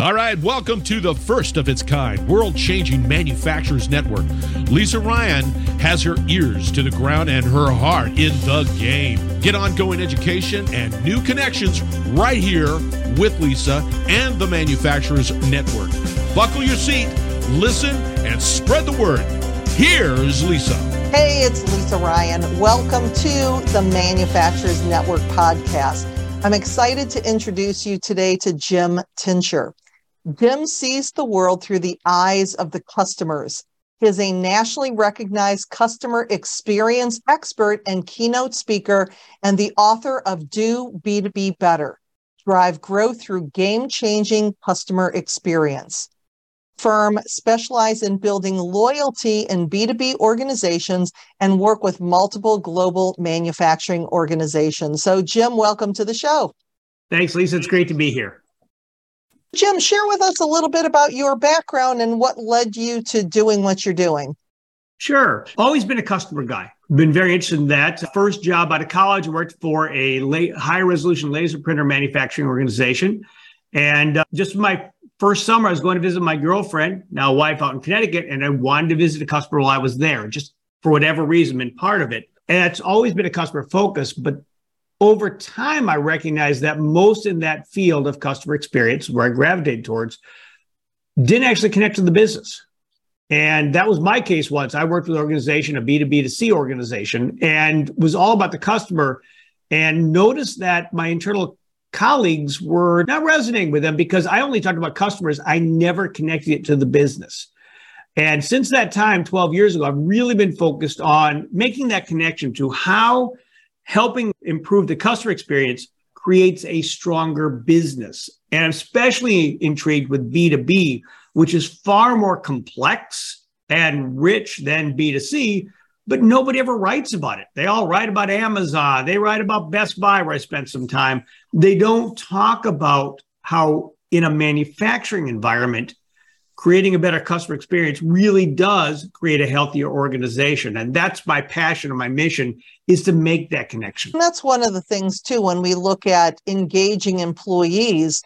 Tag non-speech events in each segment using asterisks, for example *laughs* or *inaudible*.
All right, welcome to the first of its kind world changing manufacturers network. Lisa Ryan has her ears to the ground and her heart in the game. Get ongoing education and new connections right here with Lisa and the Manufacturers Network. Buckle your seat, listen, and spread the word. Here's Lisa. Hey, it's Lisa Ryan. Welcome to the Manufacturers Network podcast. I'm excited to introduce you today to Jim Tincher. Jim sees the world through the eyes of the customers. He is a nationally recognized customer experience expert and keynote speaker, and the author of Do B2B Better Drive Growth Through Game Changing Customer Experience. Firm specialize in building loyalty in B2B organizations and work with multiple global manufacturing organizations. So, Jim, welcome to the show. Thanks, Lisa. It's great to be here. Jim, share with us a little bit about your background and what led you to doing what you're doing. Sure. Always been a customer guy. Been very interested in that. First job out of college, worked for a high resolution laser printer manufacturing organization. And uh, just my first summer, I was going to visit my girlfriend, now wife out in Connecticut, and I wanted to visit a customer while I was there, just for whatever reason, been part of it. And it's always been a customer focus, but over time, I recognized that most in that field of customer experience, where I gravitated towards, didn't actually connect to the business. And that was my case once. I worked with an organization, a B2B to C organization, and was all about the customer and noticed that my internal colleagues were not resonating with them because I only talked about customers. I never connected it to the business. And since that time, 12 years ago, I've really been focused on making that connection to how helping improve the customer experience creates a stronger business. And I'm especially intrigued with B2B, which is far more complex and rich than B2C, but nobody ever writes about it. They all write about Amazon, they write about Best Buy, where I spent some time. They don't talk about how, in a manufacturing environment, creating a better customer experience really does create a healthier organization. And that's my passion and my mission is to make that connection. And that's one of the things too when we look at engaging employees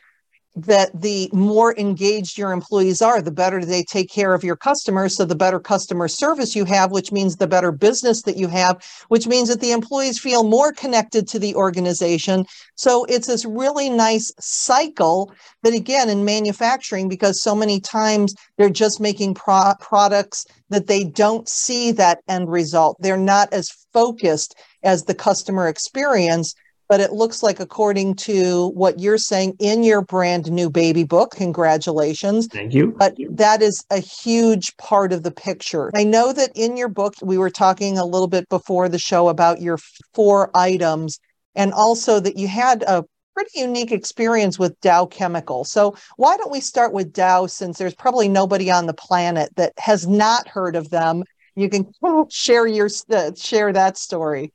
that the more engaged your employees are, the better they take care of your customers. So the better customer service you have, which means the better business that you have, which means that the employees feel more connected to the organization. So it's this really nice cycle that again in manufacturing, because so many times they're just making pro- products that they don't see that end result. They're not as focused as the customer experience but it looks like according to what you're saying in your brand new baby book congratulations. Thank you. But that is a huge part of the picture. I know that in your book we were talking a little bit before the show about your four items and also that you had a pretty unique experience with dow chemical. So why don't we start with dow since there's probably nobody on the planet that has not heard of them? You can *laughs* share your uh, share that story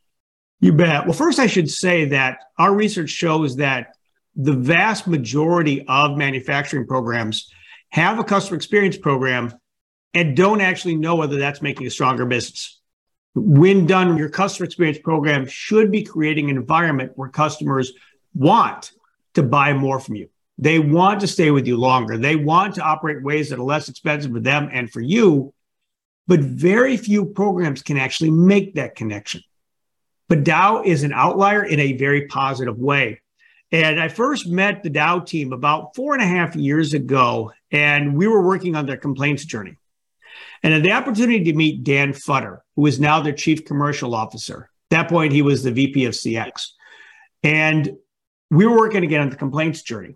you bet. Well, first, I should say that our research shows that the vast majority of manufacturing programs have a customer experience program and don't actually know whether that's making a stronger business. When done, your customer experience program should be creating an environment where customers want to buy more from you. They want to stay with you longer. They want to operate ways that are less expensive for them and for you. But very few programs can actually make that connection. But Dow is an outlier in a very positive way. And I first met the Dow team about four and a half years ago, and we were working on their complaints journey. And had the opportunity to meet Dan Futter, who is now their chief commercial officer. At that point, he was the VP of CX. And we were working again on the complaints journey.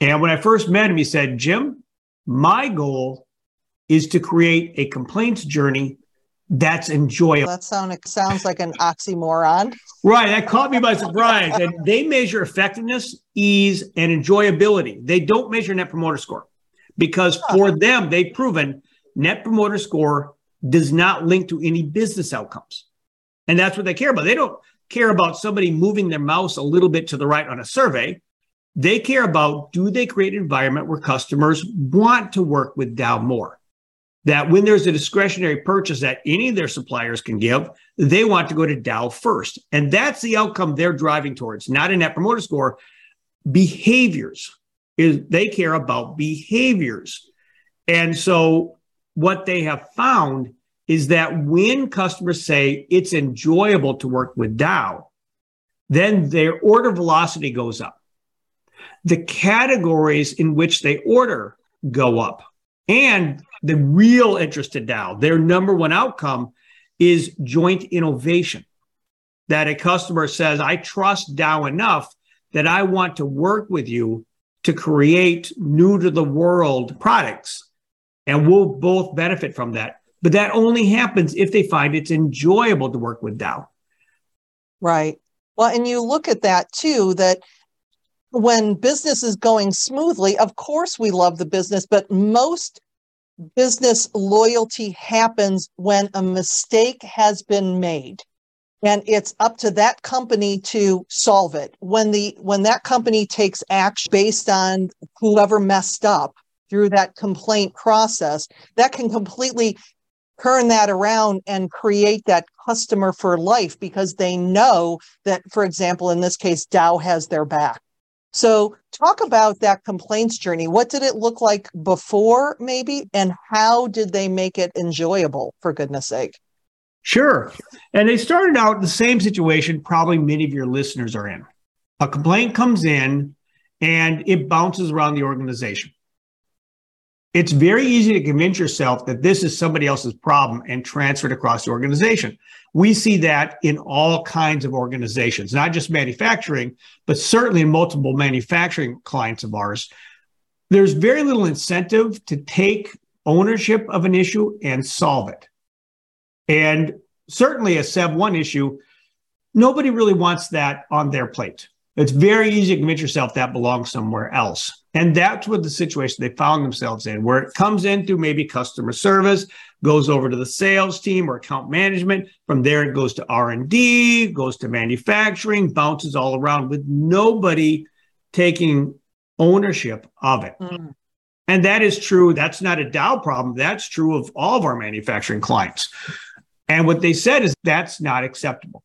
And when I first met him, he said, Jim, my goal is to create a complaints journey that's enjoyable. That sound, sounds like an oxymoron. Right. That caught me by surprise. and they measure effectiveness, ease, and enjoyability. They don't measure net promoter score because for them, they've proven net promoter score does not link to any business outcomes. And that's what they care about. They don't care about somebody moving their mouse a little bit to the right on a survey. They care about do they create an environment where customers want to work with Dow more? That when there's a discretionary purchase that any of their suppliers can give, they want to go to Dow first. And that's the outcome they're driving towards, not a net promoter score, behaviors is they care about behaviors. And so what they have found is that when customers say it's enjoyable to work with Dow, then their order velocity goes up. The categories in which they order go up. And the real interest in Dow, their number one outcome is joint innovation. That a customer says, I trust Dow enough that I want to work with you to create new to the world products. And we'll both benefit from that. But that only happens if they find it's enjoyable to work with Dow. Right. Well, and you look at that too, that when business is going smoothly, of course we love the business, but most business loyalty happens when a mistake has been made. And it's up to that company to solve it. When the when that company takes action based on whoever messed up through that complaint process that can completely turn that around and create that customer for life because they know that for example in this case dow has their back so talk about that complaints journey what did it look like before maybe and how did they make it enjoyable for goodness sake Sure. And they started out in the same situation, probably many of your listeners are in. A complaint comes in and it bounces around the organization. It's very easy to convince yourself that this is somebody else's problem and transfer it across the organization. We see that in all kinds of organizations, not just manufacturing, but certainly in multiple manufacturing clients of ours. There's very little incentive to take ownership of an issue and solve it. And certainly a SEV 1 issue, nobody really wants that on their plate. It's very easy to convince yourself that belongs somewhere else. And that's what the situation they found themselves in, where it comes in through maybe customer service, goes over to the sales team or account management. From there, it goes to R&D, goes to manufacturing, bounces all around with nobody taking ownership of it. Mm. And that is true. That's not a Dow problem. That's true of all of our manufacturing clients. And what they said is that's not acceptable.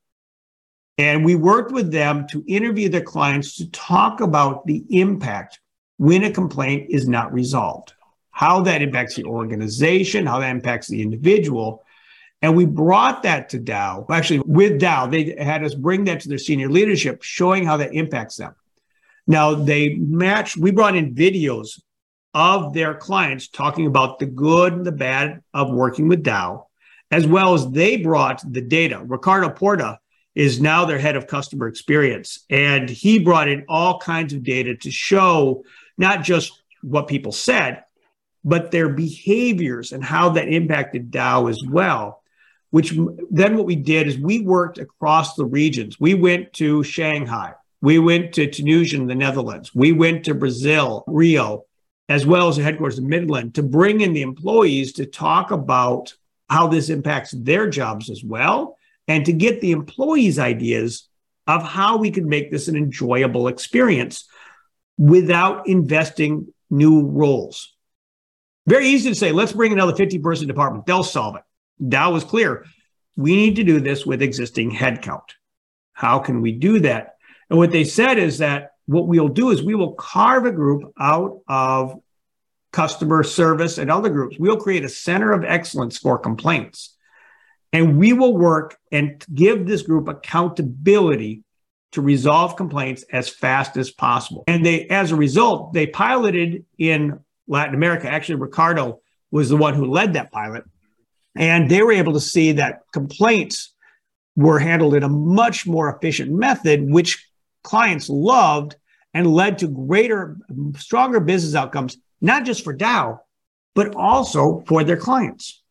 And we worked with them to interview their clients to talk about the impact when a complaint is not resolved, how that impacts the organization, how that impacts the individual. And we brought that to Dow. Actually, with Dow, they had us bring that to their senior leadership, showing how that impacts them. Now, they matched, we brought in videos of their clients talking about the good and the bad of working with Dow as well as they brought the data. Ricardo Porta is now their head of customer experience, and he brought in all kinds of data to show not just what people said, but their behaviors and how that impacted Dow as well. Which then what we did is we worked across the regions. We went to Shanghai, we went to Terneuzen in the Netherlands, we went to Brazil, Rio, as well as the headquarters in Midland to bring in the employees to talk about how this impacts their jobs as well, and to get the employees' ideas of how we could make this an enjoyable experience without investing new roles. Very easy to say, let's bring another 50 person department. They'll solve it. Dow was clear. We need to do this with existing headcount. How can we do that? And what they said is that what we'll do is we will carve a group out of customer service, and other groups. We'll create a center of excellence for complaints. And we will work and give this group accountability to resolve complaints as fast as possible. And they, as a result, they piloted in Latin America. Actually, Ricardo was the one who led that pilot. And they were able to see that complaints were handled in a much more efficient method, which clients loved and led to greater, stronger business outcomes not just for Dow, but also for their clients.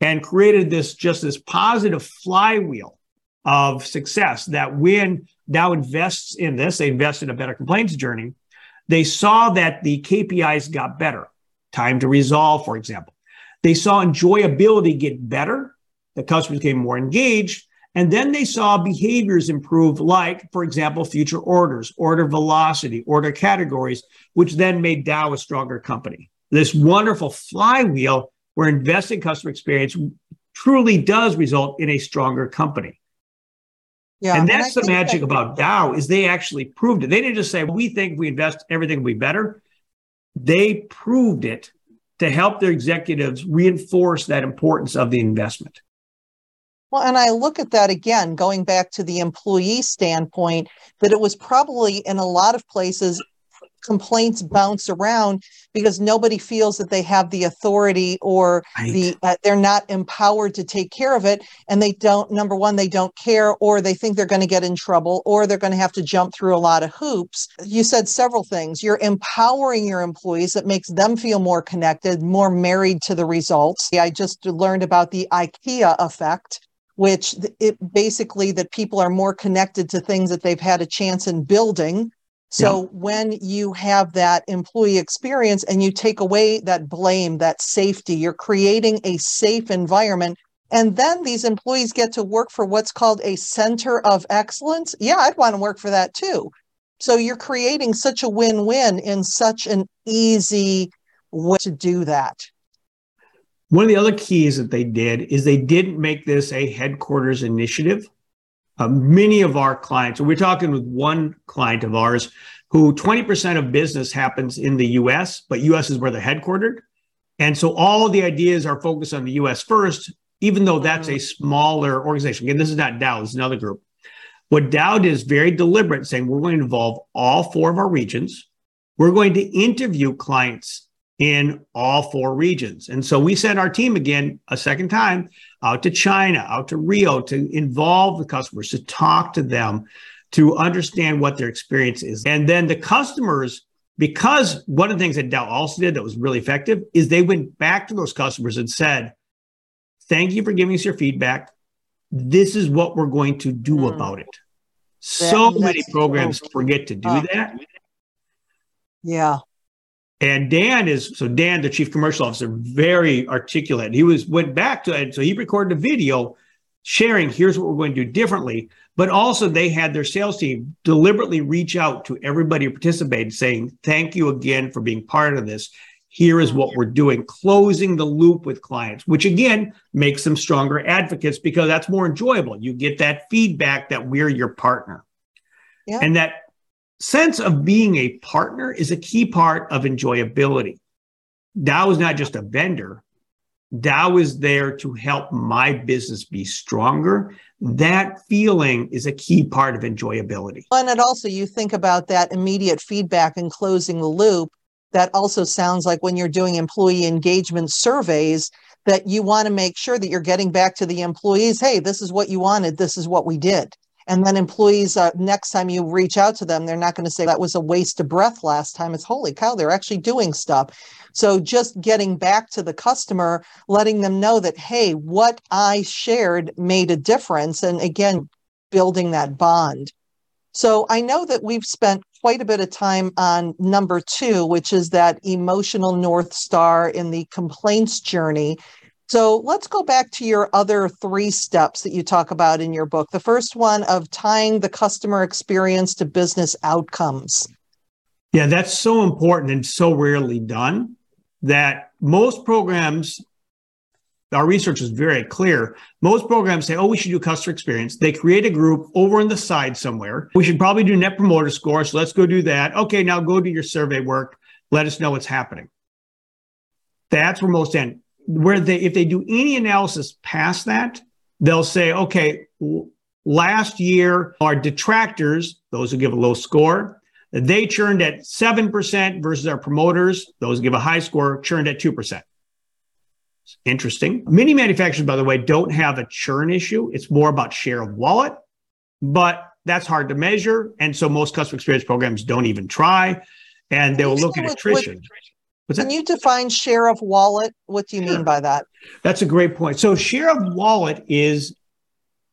And created this just this positive flywheel of success that when Dow invests in this, they invest in a better complaints journey. They saw that the KPIs got better, time to resolve, for example. They saw enjoyability get better. The customers became more engaged. And then they saw behaviors improve, like, for example, future orders, order velocity, order categories, which then made Dow a stronger company. This wonderful flywheel where investing customer experience truly does result in a stronger company. Yeah, and that's and the magic that- about Dow is they actually proved it. They didn't just say we think we invest everything will be better. They proved it to help their executives reinforce that importance of the investment. Well, and I look at that again, going back to the employee standpoint, that it was probably in a lot of places complaints bounce around because nobody feels that they have the authority or right. the uh, they're not empowered to take care of it and they don't number one they don't care or they think they're going to get in trouble or they're going to have to jump through a lot of hoops you said several things you're empowering your employees that makes them feel more connected more married to the results i just learned about the ikea effect which it basically that people are more connected to things that they've had a chance in building. So yeah. when you have that employee experience and you take away that blame, that safety, you're creating a safe environment. And then these employees get to work for what's called a center of excellence. Yeah, I'd want to work for that too. So you're creating such a win win in such an easy way to do that. One of the other keys that they did is they didn't make this a headquarters initiative. Uh, many of our clients, we're talking with one client of ours who 20% of business happens in the US, but US is where they're headquartered. And so all the ideas are focused on the US first, even though that's a mm. smaller organization. Again, this is not Dow, this is another group. What Dow did is very deliberate, saying we're going to involve all four of our regions. We're going to interview clients in all four regions. And so we sent our team again a second time out to China, out to Rio to involve the customers, to talk to them, to understand what their experience is. And then the customers, because one of the things that Dow also did that was really effective is they went back to those customers and said, Thank you for giving us your feedback. This is what we're going to do mm. about it. So many programs forget to do that. Yeah. And Dan is so Dan, the chief commercial officer, very articulate. He was went back to it, so he recorded a video sharing here's what we're going to do differently. But also they had their sales team deliberately reach out to everybody who participated, saying, Thank you again for being part of this. Here is what we're doing, closing the loop with clients, which again makes them stronger advocates because that's more enjoyable. You get that feedback that we're your partner. Yeah. And that sense of being a partner is a key part of enjoyability. Dow is not just a vendor. Dow is there to help my business be stronger. That feeling is a key part of enjoyability. And it also, you think about that immediate feedback and closing the loop. That also sounds like when you're doing employee engagement surveys, that you want to make sure that you're getting back to the employees hey, this is what you wanted, this is what we did. And then employees, uh, next time you reach out to them, they're not going to say that was a waste of breath last time. It's holy cow, they're actually doing stuff. So just getting back to the customer, letting them know that, hey, what I shared made a difference. And again, building that bond. So I know that we've spent quite a bit of time on number two, which is that emotional North Star in the complaints journey. So let's go back to your other three steps that you talk about in your book. The first one of tying the customer experience to business outcomes. Yeah, that's so important and so rarely done that most programs, our research is very clear. Most programs say, oh, we should do customer experience. They create a group over on the side somewhere. We should probably do net promoter score. So let's go do that. Okay, now go do your survey work. Let us know what's happening. That's where most end where they if they do any analysis past that, they'll say, okay, last year our detractors, those who give a low score, they churned at 7% versus our promoters, those who give a high score, churned at 2%. Interesting. Many manufacturers, by the way, don't have a churn issue. It's more about share of wallet, but that's hard to measure. And so most customer experience programs don't even try. And they will look at attrition. With, Can you define share of wallet? What do you sure. mean by that? That's a great point. So, share of wallet is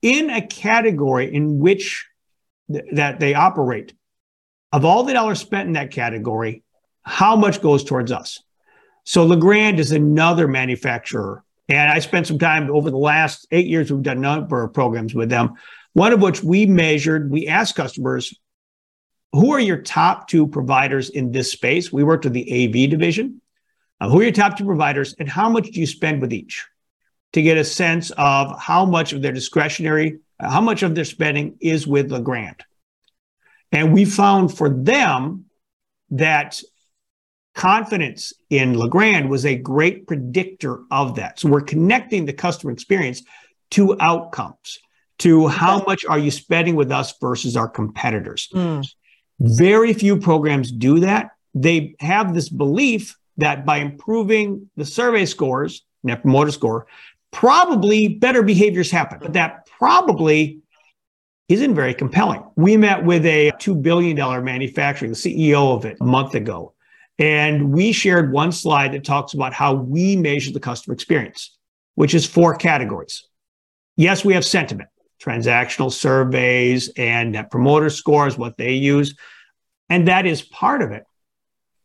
in a category in which th- that they operate. Of all the dollars spent in that category, how much goes towards us? So, Legrand is another manufacturer. And I spent some time over the last eight years, we've done a number of programs with them, one of which we measured, we asked customers, who are your top two providers in this space? We worked with the AV division. Uh, who are your top two providers and how much do you spend with each to get a sense of how much of their discretionary How much of their spending is with Legrand? And we found for them that confidence in Legrand was a great predictor of that. So we're connecting the customer experience to outcomes, to how much are you spending with us versus our competitors. Mm. Very few programs do that. They have this belief that by improving the survey scores, net promoter score, probably better behaviors happen. But that probably isn't very compelling. We met with a $2 billion manufacturing, the CEO of it, a month ago. And we shared one slide that talks about how we measure the customer experience, which is four categories. Yes, we have sentiment, transactional surveys and net promoter scores, what they use. And that is part of it.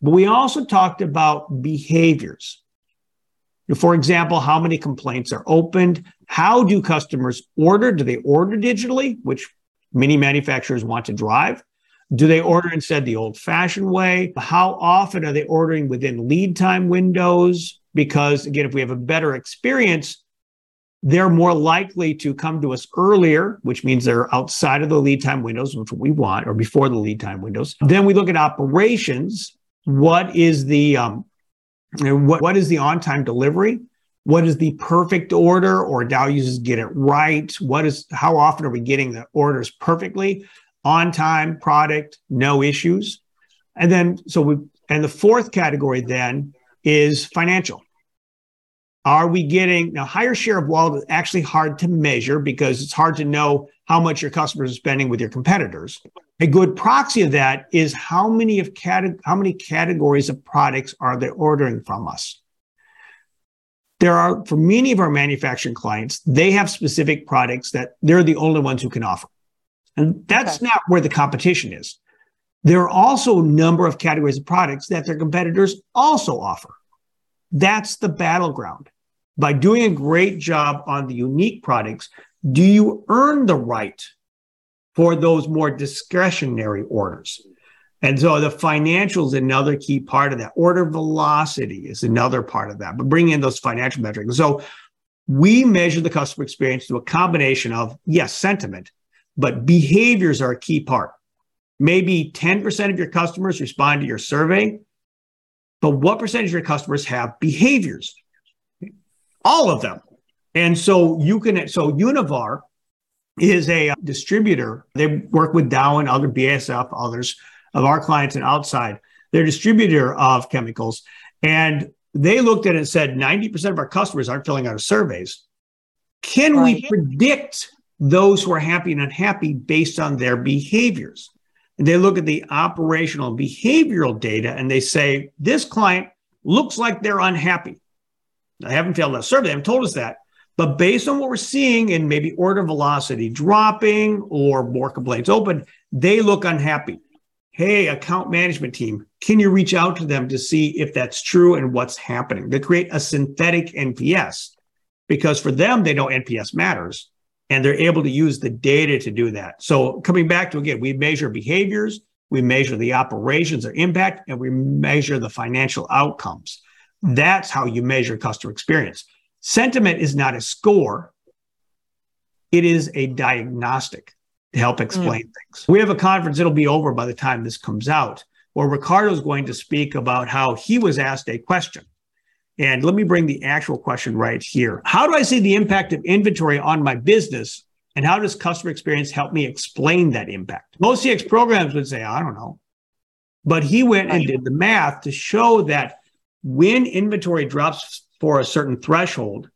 But we also talked about behaviors. For example, how many complaints are opened? How do customers order? Do they order digitally, which many manufacturers want to drive? Do they order instead the old fashioned way? How often are they ordering within lead time windows? Because again, if we have a better experience, they're more likely to come to us earlier, which means they're outside of the lead time windows, which we want, or before the lead time windows. Then we look at operations. What is the um, what, what is the on-time delivery? What is the perfect order or Dow uses get it right? What is how often are we getting the orders perfectly? On time, product, no issues. And then so we and the fourth category then is financial. Are we getting now higher share of wallet is actually hard to measure because it's hard to know how much your customers are spending with your competitors. A good proxy of that is how many of cate- how many categories of products are they ordering from us? There are for many of our manufacturing clients, they have specific products that they're the only ones who can offer. And that's okay. not where the competition is. There are also a number of categories of products that their competitors also offer. That's the battleground. By doing a great job on the unique products, do you earn the right for those more discretionary orders? And so the financial is another key part of that. Order velocity is another part of that, but bring in those financial metrics. So we measure the customer experience through a combination of, yes, sentiment, but behaviors are a key part. Maybe 10% of your customers respond to your survey but what percentage of your customers have behaviors? All of them. And so you can, so Univar is a uh, distributor. They work with Dow and other BASF, others of our clients and outside. They're a distributor of chemicals. And they looked at it and said 90% of our customers aren't filling out surveys. Can we predict those who are happy and unhappy based on their behaviors? And they look at the operational behavioral data and they say, this client looks like they're unhappy. I haven't failed that survey, they haven't told us that. But based on what we're seeing in maybe order velocity dropping or more complaints open, they look unhappy. Hey, account management team, can you reach out to them to see if that's true and what's happening? They create a synthetic NPS because for them, they know NPS matters and they're able to use the data to do that. So coming back to again, we measure behaviors, we measure the operations or impact, and we measure the financial outcomes. That's how you measure customer experience. Sentiment is not a score, it is a diagnostic to help explain mm. things. We have a conference, it'll be over by the time this comes out, where Ricardo is going to speak about how he was asked a question and let me bring the actual question right here. How do I see the impact of inventory on my business? And how does customer experience help me explain that impact? Most CX programs would say, I don't know. But he went and did the math to show that when inventory drops for a certain threshold,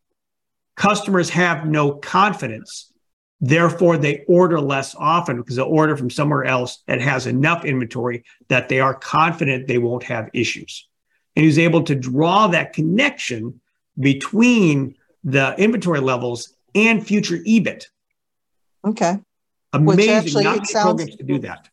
customers have no confidence. Therefore, they order less often because they order from somewhere else that has enough inventory that they are confident they won't have issues and who's able to draw that connection between the inventory levels and future EBIT. Okay. Amazing. Which actually, Not sounds, programs to do that.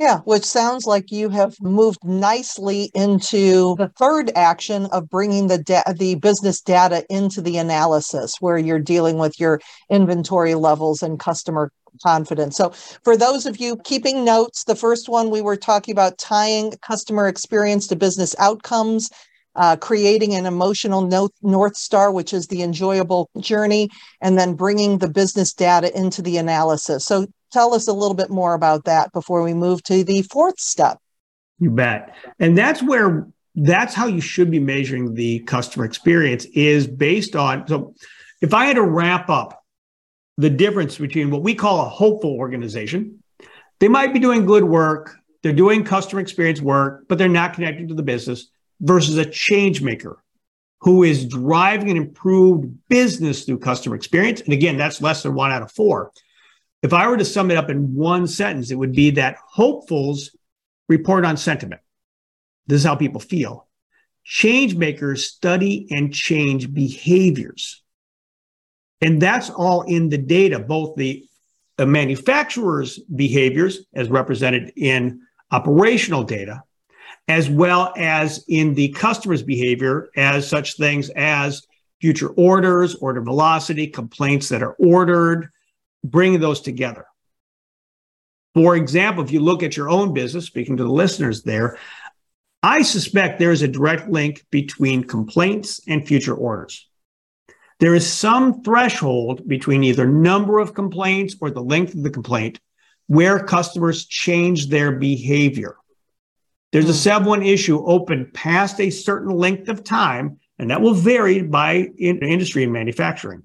Yeah, which sounds like you have moved nicely into the third action of bringing the da- the business data into the analysis, where you're dealing with your inventory levels and customer confidence. So, for those of you keeping notes, the first one we were talking about tying customer experience to business outcomes. uh, creating an emotional no- North Star, which is the enjoyable journey, and then bringing the business data into the analysis. So tell us a little bit more about that before we move to the fourth step. You bet. And that's where that's how you should be measuring the customer experience is based on so if I had to wrap up the difference between what we call a hopeful organization, they might be doing good work, they're doing customer experience work, but they're not connected to the business versus a change maker who is driving an improved business through customer experience. And again, that's less than one out of four. If I were to sum it up in one sentence, it would be that hopefuls report on sentiment. This is how people feel. Change makers study and change behaviors. And that's all in the data, both the, the manufacturer's behaviors as represented in operational data, as well as in the customer's behavior as such things as future orders, order velocity, complaints that are ordered, bringing those together. For example, if you look at your own business, speaking to the listeners there, I suspect there is a direct link between complaints and future orders. There is some threshold between either number of complaints or the length of the complaint where customers change their behavior. There's a hmm. SEV 1 issue open past a certain length of time, and that will vary by industry and manufacturing.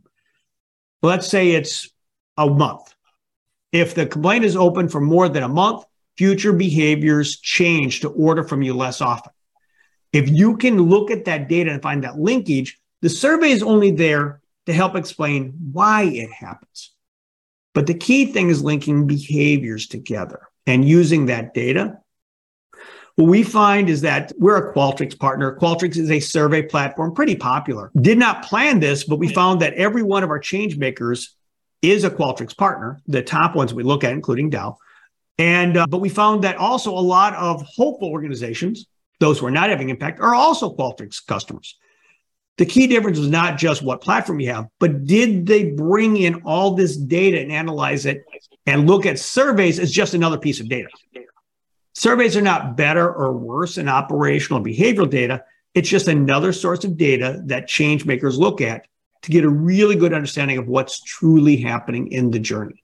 Let's say it's a month. If the complaint is open for more than a month, future behaviors change to order from you less often. If you can look at that data and find that linkage, the survey is only there to help explain why it happens. But the key thing is linking behaviors together and using that data. What we find is that we're a Qualtrics partner. Qualtrics is a survey platform, pretty popular. Did not plan this, but we found that every one of our change makers is a Qualtrics partner, the top ones we look at, including Dow. And uh, but we found that also a lot of hopeful organizations, those who are not having impact, are also Qualtrics customers. The key difference was not just what platform you have, but did they bring in all this data and analyze it and look at surveys as just another piece of data? Surveys are not better or worse than operational and behavioral data. It's just another source of data that change makers look at to get a really good understanding of what's truly happening in the journey.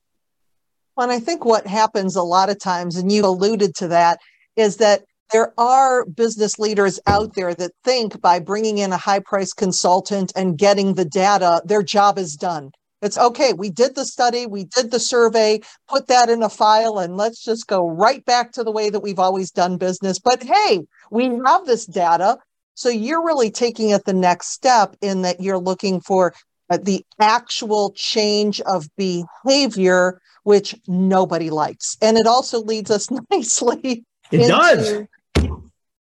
Well, and I think what happens a lot of times, and you alluded to that, is that there are business leaders out there that think by bringing in a high price consultant and getting the data, their job is done. It's okay. We did the study, we did the survey, put that in a file, and let's just go right back to the way that we've always done business. But hey, we have this data. So you're really taking it the next step in that you're looking for uh, the actual change of behavior, which nobody likes. And it also leads us *laughs* nicely. It does.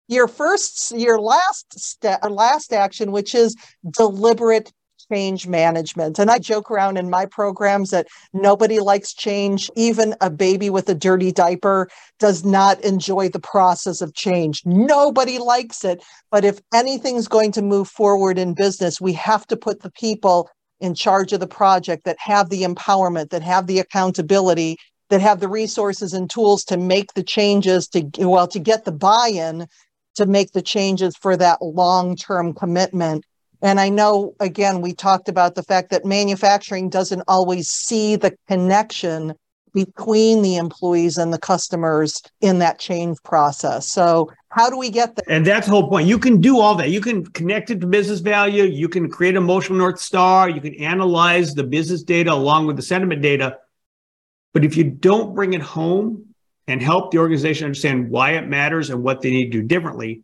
Your first, your last step, last action, which is deliberate change management. And I joke around in my programs that nobody likes change. Even a baby with a dirty diaper does not enjoy the process of change. Nobody likes it. But if anything's going to move forward in business, we have to put the people in charge of the project that have the empowerment, that have the accountability, that have the resources and tools to make the changes to well to get the buy-in to make the changes for that long-term commitment and I know, again, we talked about the fact that manufacturing doesn't always see the connection between the employees and the customers in that change process. So, how do we get there? And that's the whole point. You can do all that. You can connect it to business value. You can create a emotional North Star. You can analyze the business data along with the sentiment data. But if you don't bring it home and help the organization understand why it matters and what they need to do differently,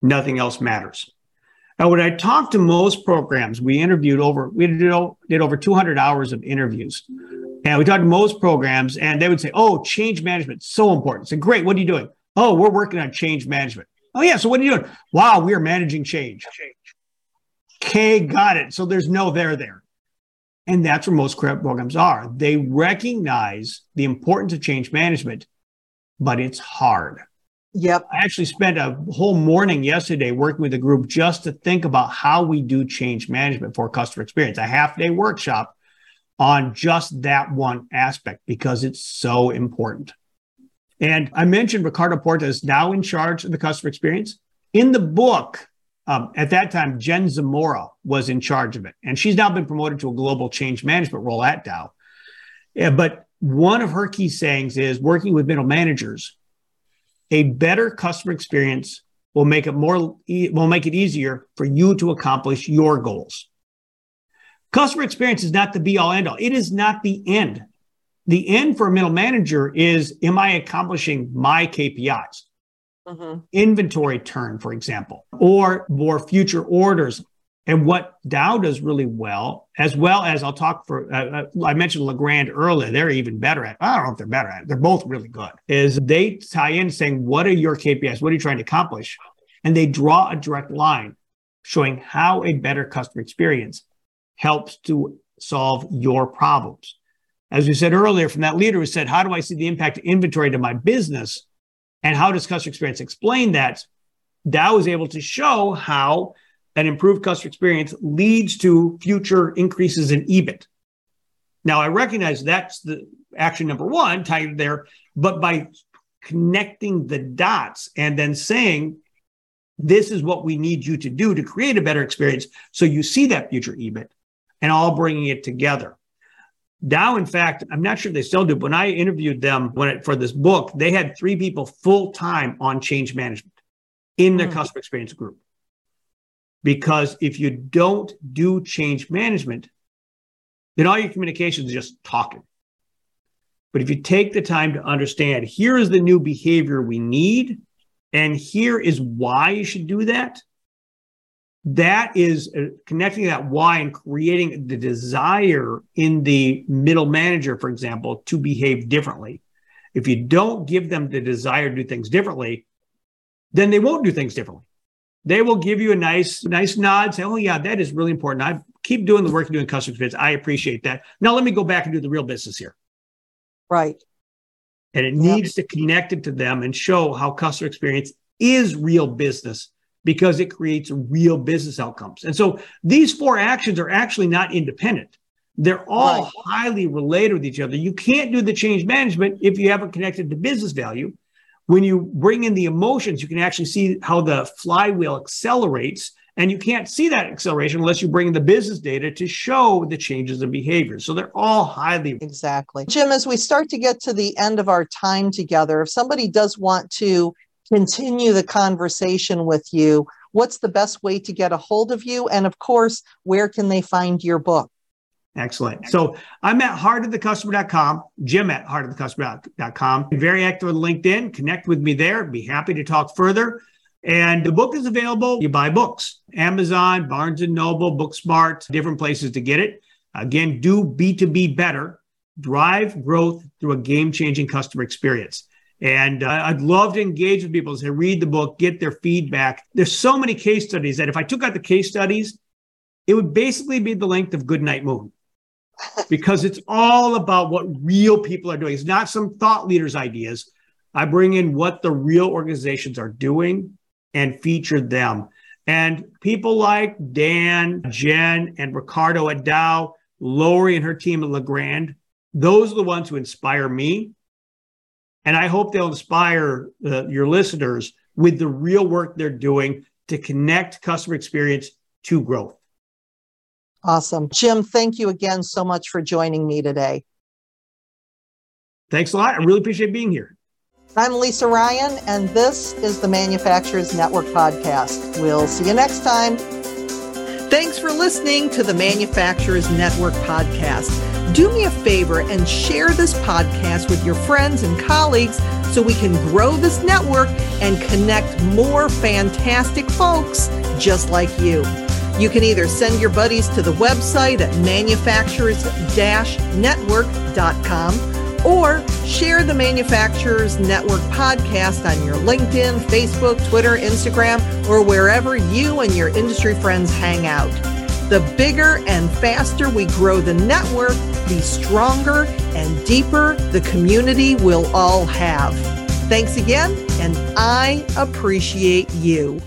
nothing else matters. Now, when I talked to most programs, we interviewed over, we did, did over 200 hours of interviews. And we talked to most programs, and they would say, Oh, change management, so important. Said, Great, what are you doing? Oh, we're working on change management. Oh, yeah. So what are you doing? Wow, we are managing change. Okay, got it. So there's no there there. And that's where most programs are. They recognize the importance of change management, but it's hard. Yep. I actually spent a whole morning yesterday working with a group just to think about how we do change management for customer experience, a half day workshop on just that one aspect because it's so important. And I mentioned Ricardo Porta is now in charge of the customer experience. In the book, Um, at that time, Jen Zamora was in charge of it, and she's now been promoted to a global change management role at Dow. Yeah, but one of her key sayings is working with middle managers, a better customer experience will make it more will make it easier for you to accomplish your goals. Customer experience is not the be all end all. It is not the end. The end for a middle manager is am I accomplishing my KPIs? Mm-hmm. Inventory turn, for example, or more future orders. And what Dow does really well, as well as I'll talk for, uh, uh, I mentioned Legrand earlier, they're even better at, I don't know if they're better at it, they're both really good, is they tie in saying, what are your KPIs? What are you trying to accomplish? And they draw a direct line showing how a better customer experience helps to solve your problems. As we said earlier, from that leader who said, How do I see the impact of inventory to my business? And how does customer experience explain that? Dow is able to show how an improved customer experience leads to future increases in EBIT. Now, I recognize that's the action number one tied there, but by connecting the dots and then saying, this is what we need you to do to create a better experience. So you see that future EBIT and all bringing it together. Dow, in fact, I'm not sure they still do. But when I interviewed them when it, for this book, they had three people full time on change management in their mm. customer experience group. Because if you don't do change management, then all your communications is just talking. But if you take the time to understand, here is the new behavior we need, and here is why you should do that, that is uh, connecting that why and creating the desire in the middle manager, for example, to behave differently. If you don't give them the desire to do things differently, then they won't do things differently. They will give you a nice, nice nod, say, "Oh yeah, that is really important. I keep doing the work you're doing customer experience. I appreciate that. Now let me go back and do the real business here." Right. And it yep. needs to connect it to them and show how customer experience is real business because it creates real business outcomes. And so these four actions are actually not independent. They're all right. highly related with each other. You can't do the change management if you haven't connected to business value. When you bring in the emotions, you can actually see how the flywheel accelerates. And you can't see that acceleration unless you bring in the business data to show the changes in behavior. So they're all highly. Exactly. Jim, as we start to get to the end of our time together, if somebody does want to continue the conversation with you, what's the best way to get a hold of you? And of course, where can they find your book? Excellent. So I'm at heartofthecustomer.com, Jim at heartofthecustomer.com. Very active on LinkedIn. Connect with me there. Be happy to talk further. And the book is available. You buy books, Amazon, Barnes and Noble, Booksmart, different places to get it. Again, do B2B better. Drive growth through a game changing customer experience. And uh, I'd love to engage with people as they read the book, get their feedback. There's so many case studies that if I took out the case studies, it would basically be the length of Goodnight Moon because it's all about what real people are doing. It's not some thought leaders' ideas. I bring in what the real organizations are doing and feature them. And people like Dan, Jen, and Ricardo at Dow, Lori and her team at Legrand, those are the ones who inspire me and I hope they'll inspire uh, your listeners with the real work they're doing to connect customer experience to growth. Awesome. Jim, thank you again so much for joining me today. Thanks a lot. I really appreciate being here. I'm Lisa Ryan, and this is the Manufacturers Network Podcast. We'll see you next time. Thanks for listening to the Manufacturers Network Podcast do me a favor and share this podcast with your friends and colleagues so we can grow this network and connect more fantastic folks just like you. You can either send your buddies to the website at manufacturers-network.com or share the Manufacturers Network podcast on your LinkedIn, Facebook, Twitter, Instagram, or wherever you and your industry friends hang out. The bigger and faster we grow the network, the stronger and deeper the community we'll all have. Thanks again, and I appreciate you.